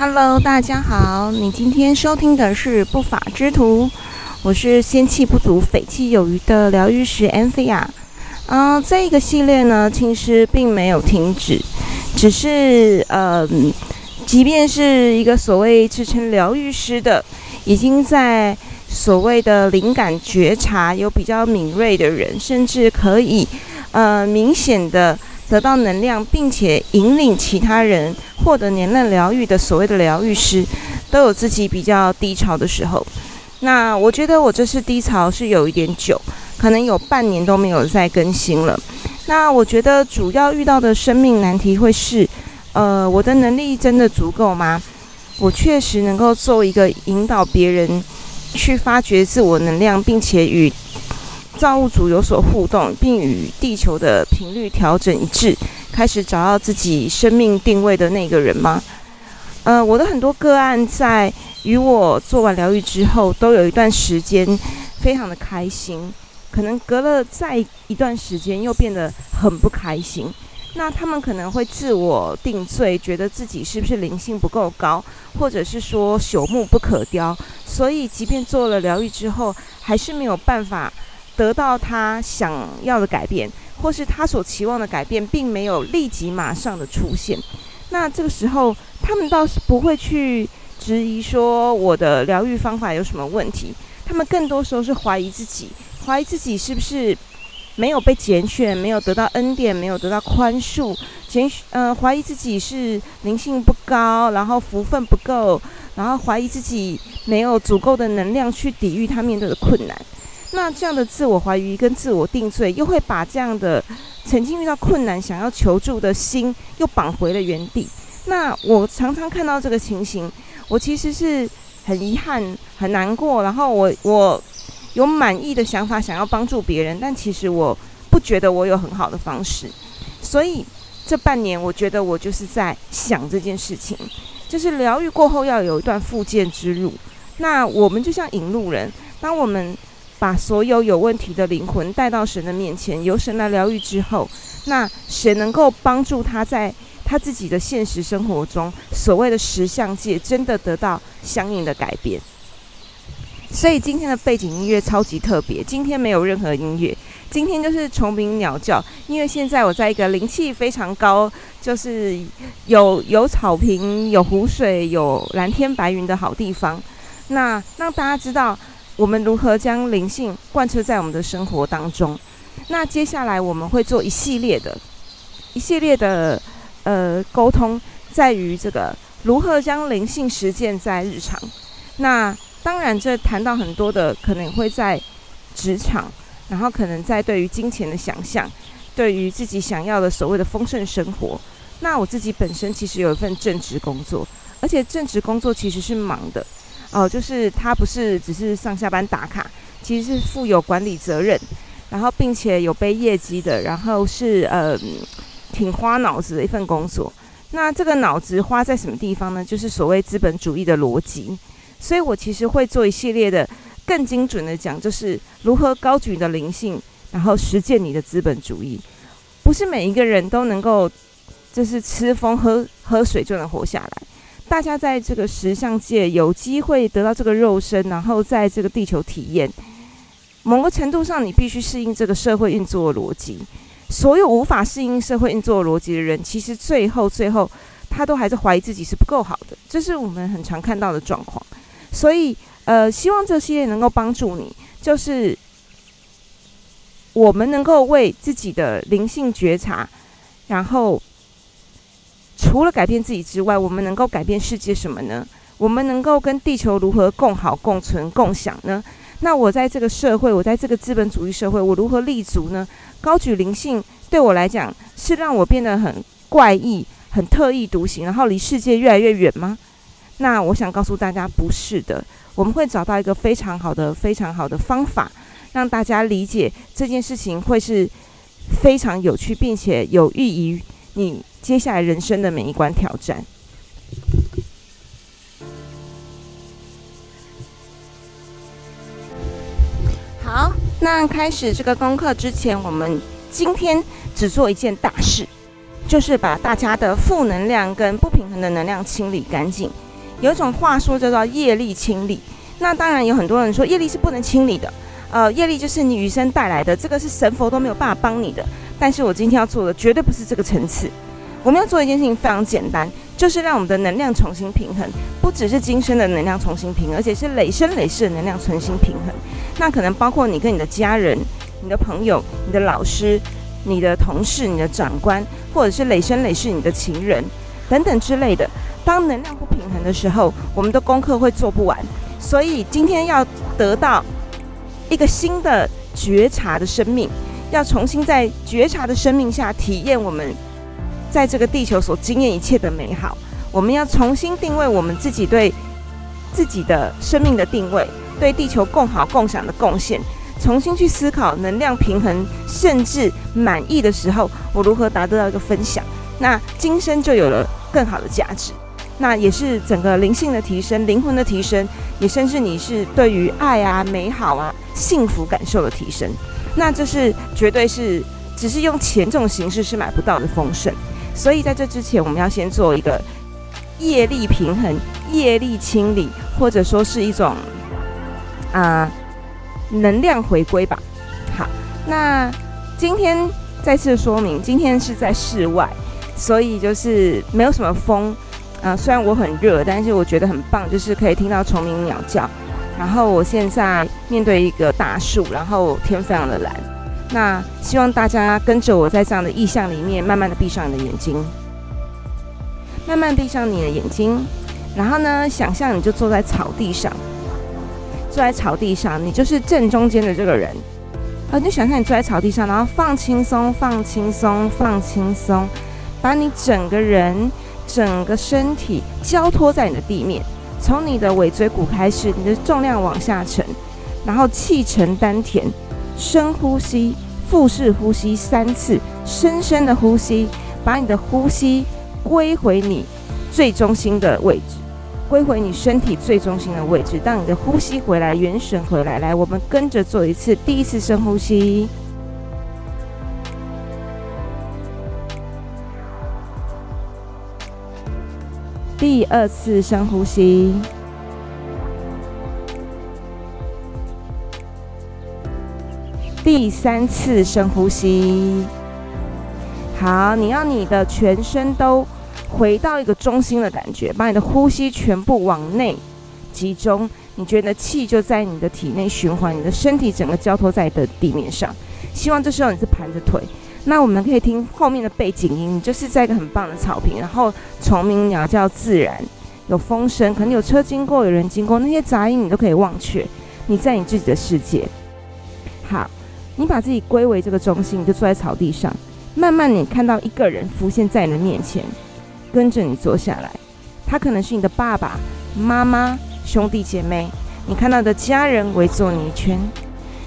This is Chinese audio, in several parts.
Hello，大家好，你今天收听的是不法之徒，我是仙气不足、匪气有余的疗愈师 Anthea。嗯，这个系列呢，其实并没有停止，只是呃，即便是一个所谓自称疗愈师的，已经在所谓的灵感觉察有比较敏锐的人，甚至可以呃明显的。得到能量，并且引领其他人获得能量疗愈的所谓的疗愈师，都有自己比较低潮的时候。那我觉得我这次低潮是有一点久，可能有半年都没有再更新了。那我觉得主要遇到的生命难题会是，呃，我的能力真的足够吗？我确实能够做一个引导别人去发掘自我能量，并且与。造物主有所互动，并与地球的频率调整一致，开始找到自己生命定位的那个人吗？呃，我的很多个案在与我做完疗愈之后，都有一段时间非常的开心，可能隔了再一段时间又变得很不开心。那他们可能会自我定罪，觉得自己是不是灵性不够高，或者是说朽木不可雕，所以即便做了疗愈之后，还是没有办法。得到他想要的改变，或是他所期望的改变，并没有立即马上的出现。那这个时候，他们倒是不会去质疑说我的疗愈方法有什么问题。他们更多时候是怀疑自己，怀疑自己是不是没有被拣选，没有得到恩典，没有得到宽恕。拣呃，怀疑自己是灵性不高，然后福分不够，然后怀疑自己没有足够的能量去抵御他面对的困难。那这样的自我怀疑跟自我定罪，又会把这样的曾经遇到困难想要求助的心又绑回了原地。那我常常看到这个情形，我其实是很遗憾、很难过。然后我我有满意的想法，想要帮助别人，但其实我不觉得我有很好的方式。所以这半年，我觉得我就是在想这件事情，就是疗愈过后要有一段复健之路。那我们就像引路人，当我们把所有有问题的灵魂带到神的面前，由神来疗愈之后，那谁能够帮助他在他自己的现实生活中，所谓的实相界，真的得到相应的改变？所以今天的背景音乐超级特别，今天没有任何音乐，今天就是虫鸣鸟叫，因为现在我在一个灵气非常高，就是有有草坪、有湖水、有蓝天白云的好地方，那让大家知道。我们如何将灵性贯彻在我们的生活当中？那接下来我们会做一系列的、一系列的呃沟通，在于这个如何将灵性实践在日常。那当然，这谈到很多的可能会在职场，然后可能在对于金钱的想象，对于自己想要的所谓的丰盛生活。那我自己本身其实有一份正职工作，而且正职工作其实是忙的。哦，就是他不是只是上下班打卡，其实是负有管理责任，然后并且有背业绩的，然后是呃挺花脑子的一份工作。那这个脑子花在什么地方呢？就是所谓资本主义的逻辑。所以我其实会做一系列的更精准的讲，就是如何高举你的灵性，然后实践你的资本主义。不是每一个人都能够就是吃风喝喝水就能活下来。大家在这个石像界有机会得到这个肉身，然后在这个地球体验，某个程度上，你必须适应这个社会运作的逻辑。所有无法适应社会运作逻辑的人，其实最后最后，他都还是怀疑自己是不够好的，这是我们很常看到的状况。所以，呃，希望这系列能够帮助你，就是我们能够为自己的灵性觉察，然后。除了改变自己之外，我们能够改变世界什么呢？我们能够跟地球如何共好、共存、共享呢？那我在这个社会，我在这个资本主义社会，我如何立足呢？高举灵性对我来讲，是让我变得很怪异、很特异独行，然后离世界越来越远吗？那我想告诉大家，不是的。我们会找到一个非常好的、非常好的方法，让大家理解这件事情会是非常有趣，并且有益于你。接下来人生的每一关挑战。好，那开始这个功课之前，我们今天只做一件大事，就是把大家的负能量跟不平衡的能量清理干净。有一种话说叫做业力清理。那当然有很多人说业力是不能清理的，呃，业力就是你余生带来的，这个是神佛都没有办法帮你的。但是我今天要做的绝对不是这个层次，我们要做一件事情非常简单，就是让我们的能量重新平衡，不只是今生的能量重新平衡，而且是累生累世的能量重新平衡。那可能包括你跟你的家人、你的朋友、你的老师、你的同事、你的长官，或者是累生累世你的情人等等之类的。当能量不平衡的时候，我们的功课会做不完。所以今天要得到一个新的觉察的生命，要重新在觉察的生命下体验我们在这个地球所经验一切的美好。我们要重新定位我们自己对自己的生命的定位，对地球共好共享的贡献，重新去思考能量平衡甚至满意的时候，我如何达得到一个分享？那今生就有了更好的价值。那也是整个灵性的提升、灵魂的提升，也甚至你是对于爱啊、美好啊、幸福感受的提升。那这是绝对是只是用钱这种形式是买不到的丰盛。所以在这之前，我们要先做一个业力平衡、业力清理，或者说是一种啊能量回归吧。好，那今天再次说明，今天是在室外，所以就是没有什么风。啊，虽然我很热，但是我觉得很棒，就是可以听到虫鸣鸟叫。然后我现在面对一个大树，然后天非常的蓝。那希望大家跟着我在这样的意象里面，慢慢的闭上你的眼睛，慢慢闭上你的眼睛。然后呢，想象你就坐在草地上，坐在草地上，你就是正中间的这个人。啊，就想象你坐在草地上，然后放轻松，放轻松，放轻松，把你整个人。整个身体交托在你的地面，从你的尾椎骨开始，你的重量往下沉，然后气沉丹田，深呼吸，腹式呼吸三次，深深的呼吸，把你的呼吸归回你最中心的位置，归回你身体最中心的位置。当你的呼吸回来，元神回来，来，我们跟着做一次，第一次深呼吸。第二次深呼吸，第三次深呼吸。好，你要你的全身都回到一个中心的感觉，把你的呼吸全部往内集中。你觉得气就在你的体内循环，你的身体整个交托在你的地面上。希望这时候你是盘着腿。那我们可以听后面的背景音，就是在一个很棒的草坪，然后虫鸣鸟叫自然，有风声，可能有车经过，有人经过，那些杂音你都可以忘却，你在你自己的世界。你把自己归为这个中心，你就坐在草地上，慢慢你看到一个人浮现在你的面前，跟着你坐下来，他可能是你的爸爸妈妈、兄弟姐妹，你看到的家人围坐你一圈，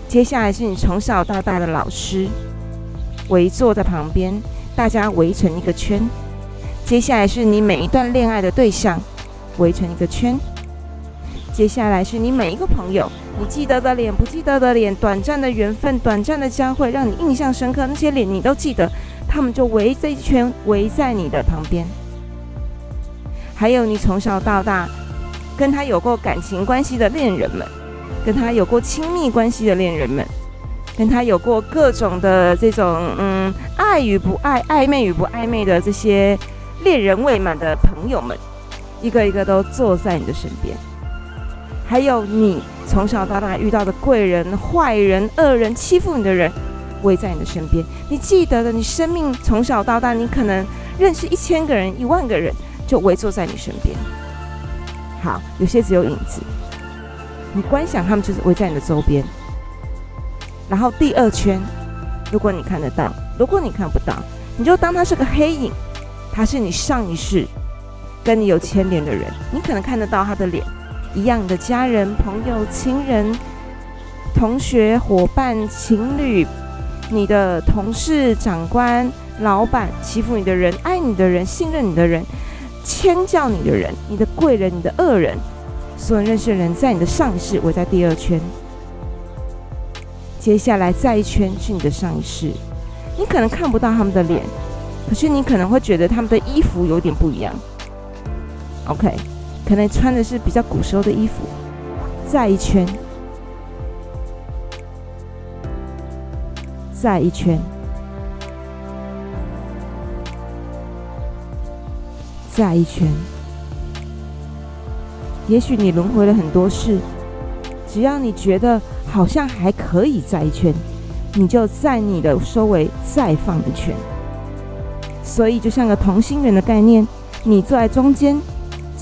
接下来是你从小到大的老师。围坐在旁边，大家围成一个圈。接下来是你每一段恋爱的对象，围成一个圈。接下来是你每一个朋友，你记得的脸，不记得的脸，短暂的缘分，短暂的交汇，让你印象深刻那些脸你都记得，他们就围这一圈，围在你的旁边。还有你从小到大跟他有过感情关系的恋人们，跟他有过亲密关系的恋人们。跟他有过各种的这种嗯爱与不爱、暧昧与不暧昧的这些恋人未满的朋友们，一个一个都坐在你的身边。还有你从小到大遇到的贵人、坏人、恶人、欺负你的人，围在你的身边。你记得的，你生命从小到大，你可能认识一千个人、一万个人，就围坐在你身边。好，有些只有影子，你观想他们就是围在你的周边。然后第二圈，如果你看得到，如果你看不到，你就当他是个黑影，他是你上一世跟你有牵连的人，你可能看得到他的脸，一样的家人、朋友、亲人、同学、伙伴、情侣，你的同事、长官、老板，欺负你的人、爱你的人、信任你的人、迁教你的人、你的贵人、你的恶人，所有认识的人，在你的上一世围在第二圈。接下来再一圈是你的上一世，你可能看不到他们的脸，可是你可能会觉得他们的衣服有点不一样。OK，可能穿的是比较古时候的衣服，再一圈，再一圈，再一圈。也许你轮回了很多事，只要你觉得好像还可以再一圈，你就在你的周围再放一圈。所以就像个同心圆的概念，你坐在中间，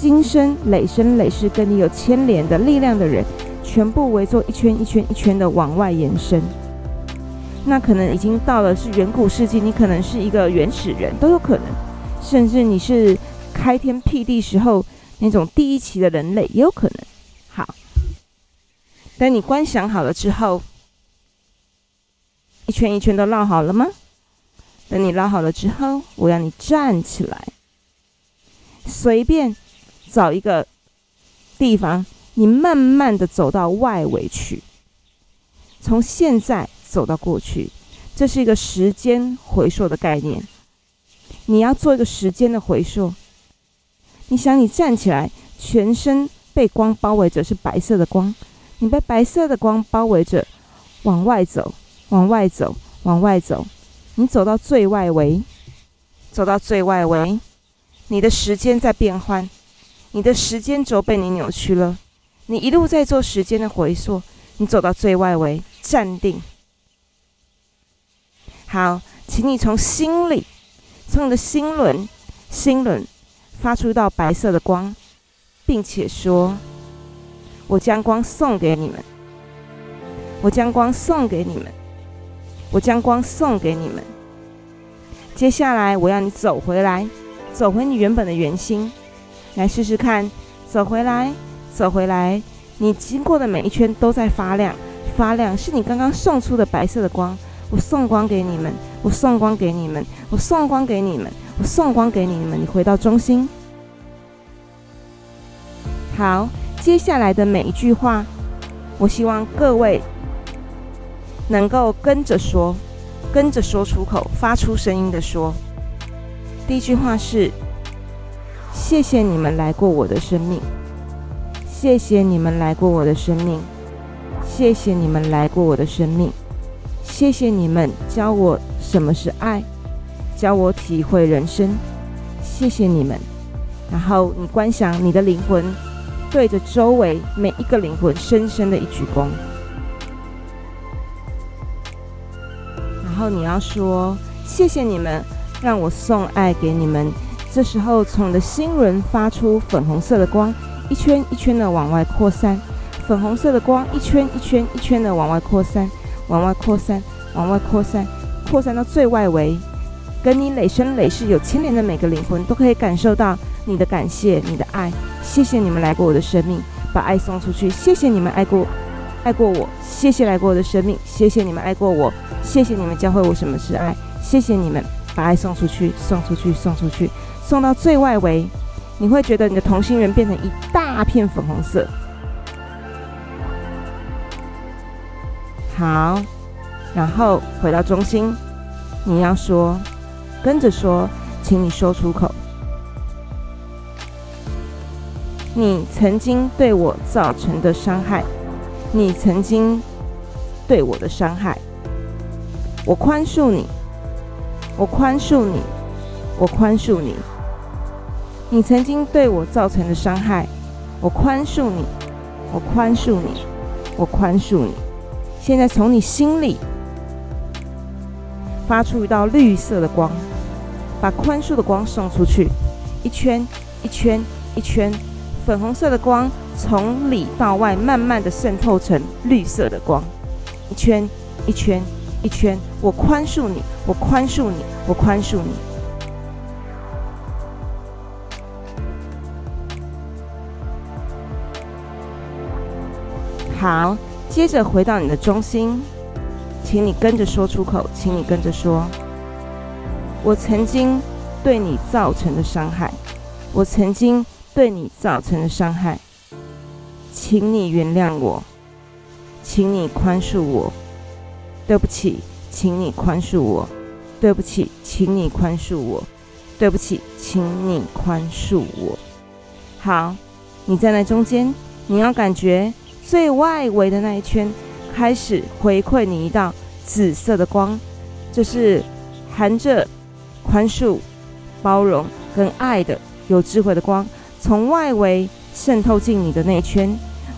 今生累生累世跟你有牵连的力量的人，全部围坐一圈一圈一圈的往外延伸。那可能已经到了是远古世纪，你可能是一个原始人都有可能，甚至你是开天辟地时候那种第一期的人类也有可能。好，等你观想好了之后，一圈一圈都绕好了吗？等你绕好了之后，我要你站起来，随便找一个地方，你慢慢的走到外围去，从现在走到过去，这是一个时间回溯的概念。你要做一个时间的回溯。你想，你站起来，全身被光包围着，是白色的光，你被白色的光包围着，往外走，往外走，往外走。你走到最外围，走到最外围，你的时间在变换，你的时间轴被你扭曲了。你一路在做时间的回溯，你走到最外围，站定。好，请你从心里，从你的心轮，心轮发出一道白色的光，并且说：“我将光送给你们，我将光送给你们。”我将光送给你们。接下来，我要你走回来，走回你原本的圆心，来试试看。走回来，走回来。你经过的每一圈都在发亮，发亮是你刚刚送出的白色的光。我送光给你们，我送光给你们，我送光给你们，我送光给你们。你回到中心。好，接下来的每一句话，我希望各位。能够跟着说，跟着说出口，发出声音的说。第一句话是：谢谢你们来过我的生命，谢谢你们来过我的生命，谢谢你们来过我的生命，谢谢你们教我什么是爱，教我体会人生，谢谢你们。然后你观想你的灵魂对着周围每一个灵魂深深的一鞠躬。然后你要说谢谢你们，让我送爱给你们。这时候从你的心轮发出粉红色的光，一圈一圈的往外扩散。粉红色的光一圈一圈一圈的往外扩散，往外扩散，往外扩散，扩散到最外围。跟你累生累世有牵连的每个灵魂都可以感受到你的感谢，你的爱。谢谢你们来过我的生命，把爱送出去。谢谢你们爱过，爱过我。谢谢来过我的生命，谢谢你们爱过我。谢谢你们教会我什么是爱，谢谢你们把爱送出去，送出去，送出去，送到最外围，你会觉得你的同心圆变成一大片粉红色。好，然后回到中心，你要说，跟着说，请你说出口，你曾经对我造成的伤害，你曾经对我的伤害。我宽恕你，我宽恕你，我宽恕你。你曾经对我造成的伤害，我宽恕你，我宽恕你，我宽恕你。现在从你心里发出一道绿色的光，把宽恕的光送出去，一圈一圈一圈，粉红色的光从里到外慢慢的渗透成绿色的光，一圈一圈。一圈，我宽恕你，我宽恕你，我宽恕你。好，接着回到你的中心，请你跟着说出口，请你跟着说：我曾经对你造成的伤害，我曾经对你造成的伤害，请你原谅我，请你宽恕我。对不起，请你宽恕我。对不起，请你宽恕我。对不起，请你宽恕我。好，你站在中间，你要感觉最外围的那一圈开始回馈你一道紫色的光，这是含着宽恕、包容跟爱的有智慧的光，从外围渗透进你的内圈，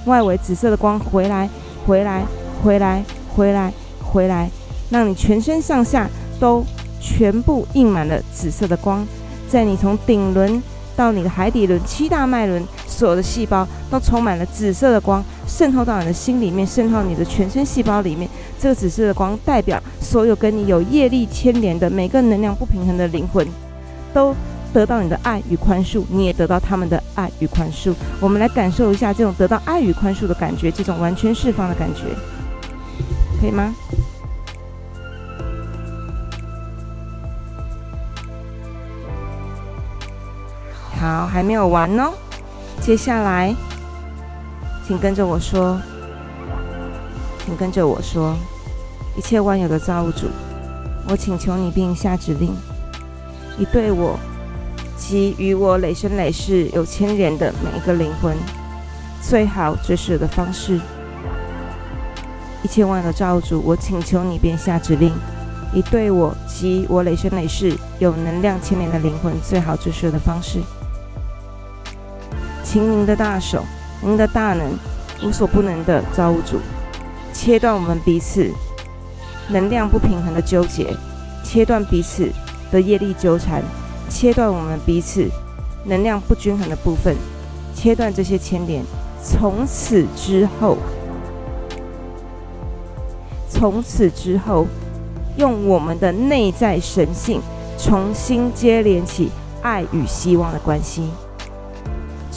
外围紫色的光回来，回来，回来，回来，回来，让你全身上下都全部印满了紫色的光。在你从顶轮到你的海底轮七大脉轮，所有的细胞都充满了紫色的光，渗透到你的心里面，渗透你的全身细胞里面。这个紫色的光代表所有跟你有业力牵连的每个能量不平衡的灵魂，都得到你的爱与宽恕，你也得到他们的爱与宽恕。我们来感受一下这种得到爱与宽恕的感觉，这种完全释放的感觉，可以吗？好，还没有完哦。接下来，请跟着我说，请跟着我说，一切万有的造物主，我请求你并下指令，你对我及与我累生累世有牵连的每一个灵魂，最好最适的方式。一切万的造物主，我请求你便下指令，你对我及我累生累世有能量牵连的灵魂，最好最适的方式。请您的大手，您的大能，无所不能的造物主，切断我们彼此能量不平衡的纠结，切断彼此的业力纠缠，切断我们彼此能量不均衡的部分，切断这些牵连。从此之后，从此之后，用我们的内在神性重新接连起爱与希望的关系。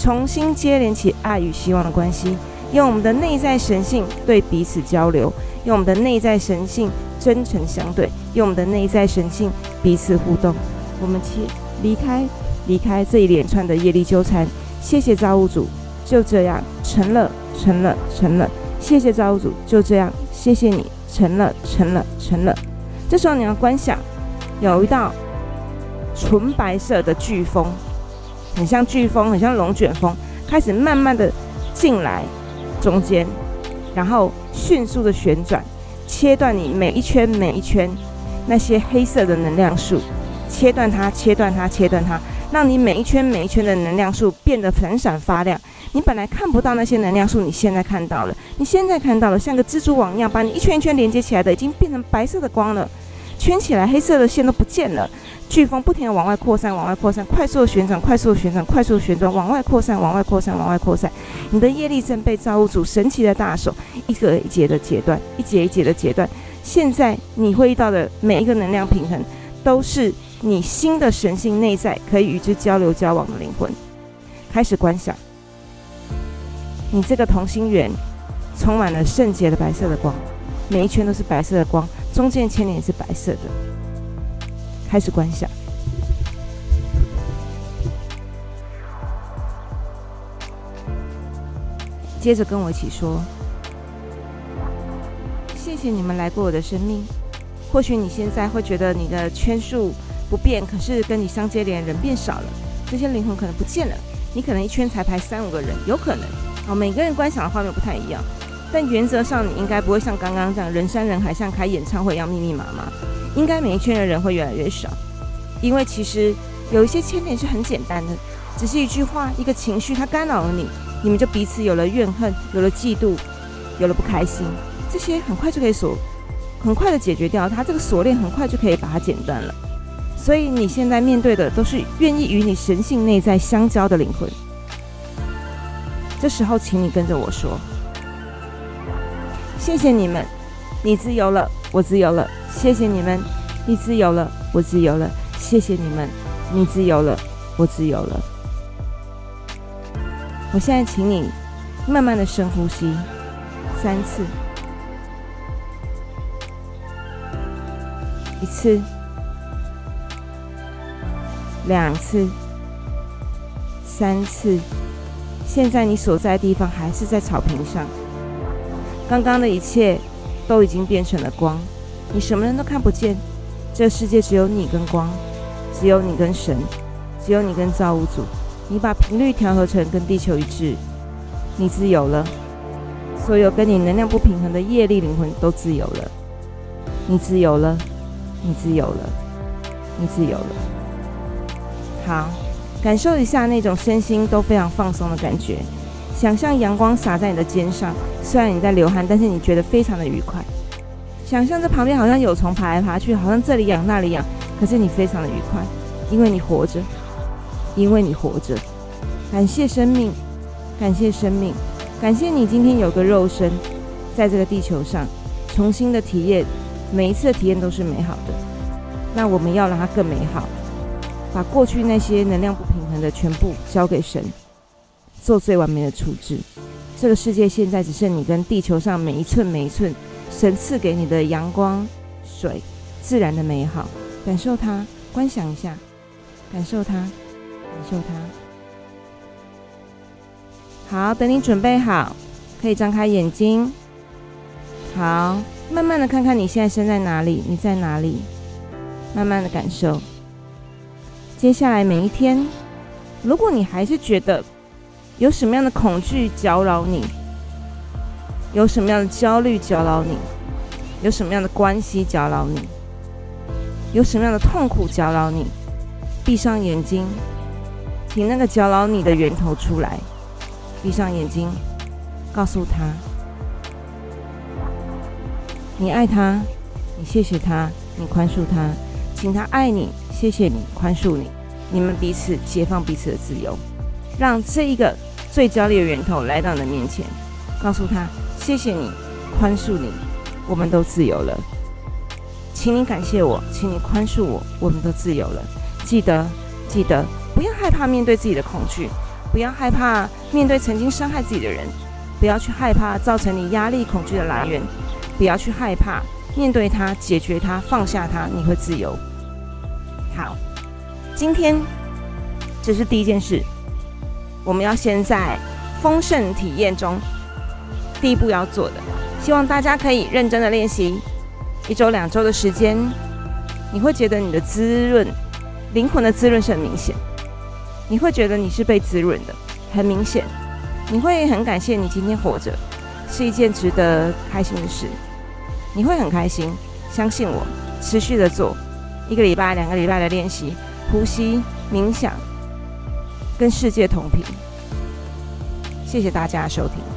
重新接连起爱与希望的关系，用我们的内在神性对彼此交流，用我们的内在神性真诚相对，用我们的内在神性彼此互动。我们切离开，离开这一连串的业力纠缠。谢谢造物主，就这样成了，成了，成了。谢谢造物主，就这样，谢谢你，成了，成了，成了。这时候你要观想，有一道纯白色的飓风。很像飓风，很像龙卷风，开始慢慢的进来中间，然后迅速的旋转，切断你每一圈每一圈那些黑色的能量束，切断它，切断它，切断它，让你每一圈每一圈的能量束变得闪闪发亮。你本来看不到那些能量束，你现在看到了，你现在看到了，像个蜘蛛网一样，把你一圈一圈连接起来的，已经变成白色的光了，圈起来黑色的线都不见了。飓风不停地往外扩散，往外扩散，快速的旋转，快速的旋转，快速的旋转，往外扩散，往外扩散，往外扩散。你的业力正被造物主神奇的大手一个一节的截断，一节一节的截断。现在你会遇到的每一个能量平衡，都是你新的神性内在可以与之交流交往的灵魂。开始观想，你这个同心圆充满了圣洁的白色的光，每一圈都是白色的光，中间牵连也是白色的。开始观想，接着跟我一起说：“谢谢你们来过我的生命。或许你现在会觉得你的圈数不变，可是跟你相接连人变少了，这些灵魂可能不见了。你可能一圈才排三五个人，有可能。哦，每个人观想的画面不太一样，但原则上你应该不会像刚刚这样人山人海，像开演唱会一样密密麻麻。”应该每一圈的人会越来越少，因为其实有一些牵连是很简单的，只是一句话、一个情绪，它干扰了你，你们就彼此有了怨恨，有了嫉妒，有了不开心，这些很快就可以锁，很快的解决掉，它这个锁链很快就可以把它剪断了。所以你现在面对的都是愿意与你神性内在相交的灵魂。这时候，请你跟着我说：谢谢你们，你自由了，我自由了。谢谢你们，你自由了，我自由了。谢谢你们，你自由了，我自由了。我现在请你慢慢的深呼吸三次，一次，两次，三次。现在你所在的地方还是在草坪上，刚刚的一切都已经变成了光。你什么人都看不见，这世界只有你跟光，只有你跟神，只有你跟造物主，你把频率调和成跟地球一致，你自由了。所有跟你能量不平衡的业力灵魂都自由了。你自由了，你自由了，你自由了。好，感受一下那种身心都非常放松的感觉。想象阳光洒在你的肩上，虽然你在流汗，但是你觉得非常的愉快。想象这旁边好像有虫爬来爬去，好像这里痒那里痒，可是你非常的愉快，因为你活着，因为你活着。感谢生命，感谢生命，感谢你今天有个肉身，在这个地球上重新的体验，每一次的体验都是美好的。那我们要让它更美好，把过去那些能量不平衡的全部交给神。做最完美的处置。这个世界现在只剩你跟地球上每一寸每一寸神赐给你的阳光、水、自然的美好，感受它，观想一下，感受它，感受它。好，等你准备好，可以张开眼睛。好，慢慢的看看你现在身在哪里，你在哪里？慢慢的感受。接下来每一天，如果你还是觉得，有什么样的恐惧搅扰你？有什么样的焦虑搅扰你？有什么样的关系搅扰你？有什么样的痛苦搅扰你？闭上眼睛，请那个搅扰你的源头出来。闭上眼睛，告诉他，你爱他，你谢谢他，你宽恕他，请他爱你，谢谢你，宽恕你，你们彼此解放彼此的自由。让这一个最焦虑的源头来到你的面前，告诉他：谢谢你，宽恕你，我们都自由了。请你感谢我，请你宽恕我，我们都自由了。记得，记得，不要害怕面对自己的恐惧，不要害怕面对曾经伤害自己的人，不要去害怕造成你压力、恐惧的来源，不要去害怕面对它、解决它、放下它，你会自由。好，今天这是第一件事。我们要先在丰盛体验中，第一步要做的，希望大家可以认真的练习一周、两周的时间，你会觉得你的滋润，灵魂的滋润是很明显，你会觉得你是被滋润的，很明显，你会很感谢你今天活着，是一件值得开心的事，你会很开心，相信我，持续的做一个礼拜、两个礼拜的练习，呼吸、冥想。跟世界同频，谢谢大家收听。